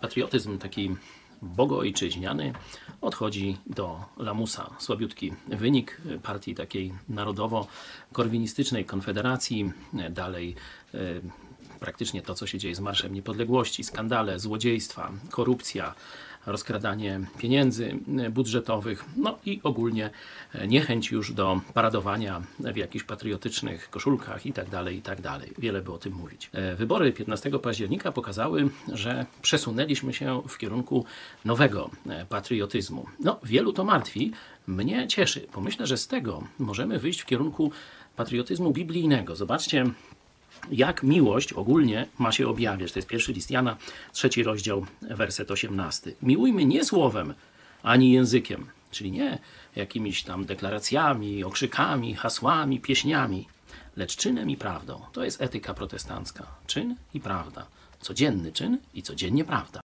Patriotyzm taki bogoojczyźniany odchodzi do lamusa. Słabiutki wynik partii takiej narodowo-korwinistycznej konfederacji. Dalej e, praktycznie to, co się dzieje z Marszem Niepodległości, skandale, złodziejstwa, korupcja, rozkradanie pieniędzy budżetowych, no i ogólnie niechęć już do paradowania w jakichś patriotycznych koszulkach i tak dalej, i tak. Wiele by o tym mówić. E, Wybory 15 października pokazały, że przesunęliśmy się w kierunku nowego e, patriotyzmu. No, wielu to martwi, mnie cieszy. Pomyślę, że z tego możemy wyjść w kierunku patriotyzmu biblijnego. Zobaczcie, jak miłość ogólnie ma się objawiać. To jest pierwszy list Jana, trzeci rozdział, werset 18. Miłujmy nie słowem, ani językiem, czyli nie jakimiś tam deklaracjami, okrzykami, hasłami, pieśniami, lecz czynem i prawdą. To jest etyka protestancka. Czyn i prawda. Codzienny czyn i codziennie prawda.